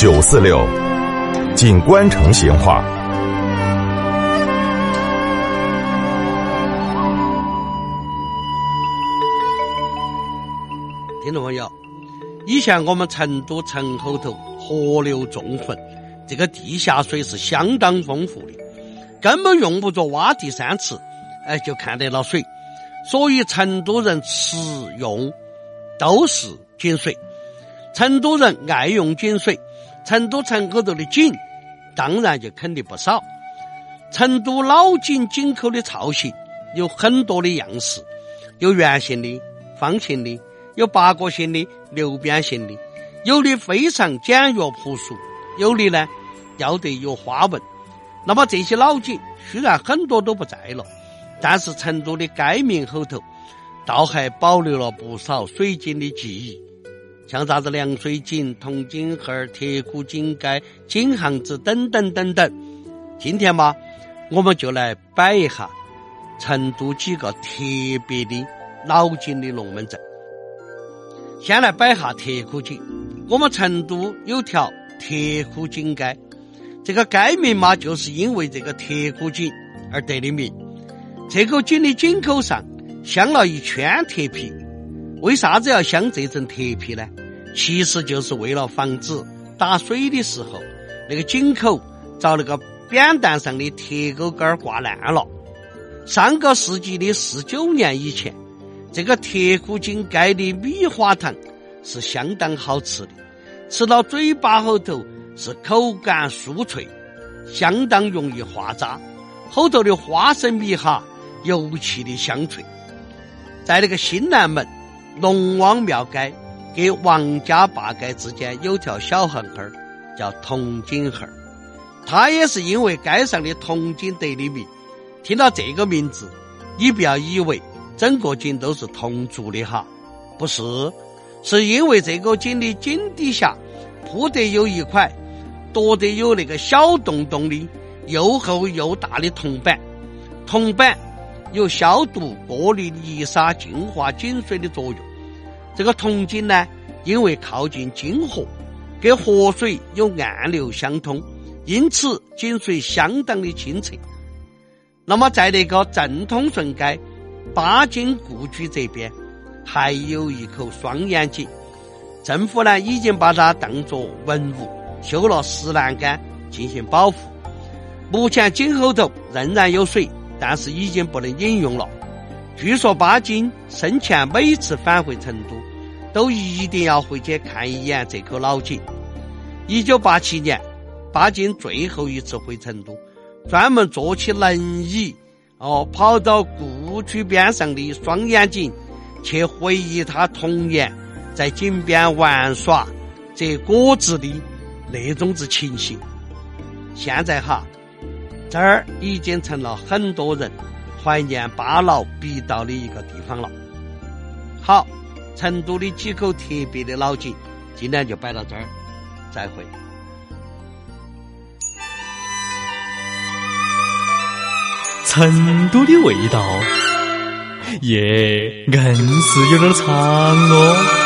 九四六，锦官城闲话。听众朋友，以前我们成都城后头河流纵横，这个地下水是相当丰富的，根本用不着挖地三尺，哎，就看得到水。所以成都人吃用都是井水，成都人爱用井水，成都城口头的井当然就肯定不少。成都老井井口的造型有很多的样式，有圆形的、方形的，有八角形的、六边形的，有的非常简约朴素，有的呢要得有花纹。那么这些老井虽然很多都不在了。但是成都的街名后头，倒还保留了不少水井的记忆，像啥子凉水井、铜井河、铁骨井街、井巷子等等等等。今天嘛，我们就来摆一下成都几个特别的老井的龙门阵。先来摆下铁骨井。我们成都有条铁骨井街，这个街名嘛，就是因为这个铁骨井而得的名。这口井的井口上镶了一圈铁皮，为啥子要镶这层铁皮呢？其实就是为了防止打水的时候，那个井口遭那个扁担上的铁钩杆挂烂了。上个世纪的四九年以前，这个铁骨井盖的米花糖是相当好吃的，吃到嘴巴后头是口感酥脆，相当容易化渣。后头的花生米哈。尤其的香脆，在那个新南门龙王庙街跟王家坝街之间有条小巷儿，叫铜井河儿。它也是因为街上的铜井得的名。听到这个名字，你不要以为整个井都是铜铸的哈，不是，是因为这个井的井底下铺得有一块多得有那个小洞洞的又厚又大的铜板，铜板。有消毒、过滤泥沙、净化井水的作用。这个铜井呢，因为靠近金河，跟河水有暗流相通，因此井水相当的清澈。那么，在那个正通顺街八景故居这边，还有一口双眼井，政府呢已经把它当作文物，修了石栏杆进行保护。目前井后头仍然有水。但是已经不能饮用了。据说巴金生前每次返回成都，都一定要回去看一眼这口老井。一九八七年，巴金最后一次回成都，专门坐起轮椅，哦，跑到故居边上的双眼井，去回忆他童年在井边玩耍、摘果子的那种子情形。现在哈。这儿已经成了很多人怀念巴老必到的一个地方了。好，成都的几口特别的老井，今天就摆到这儿，再会。成都的味道，耶，硬是有点长哦。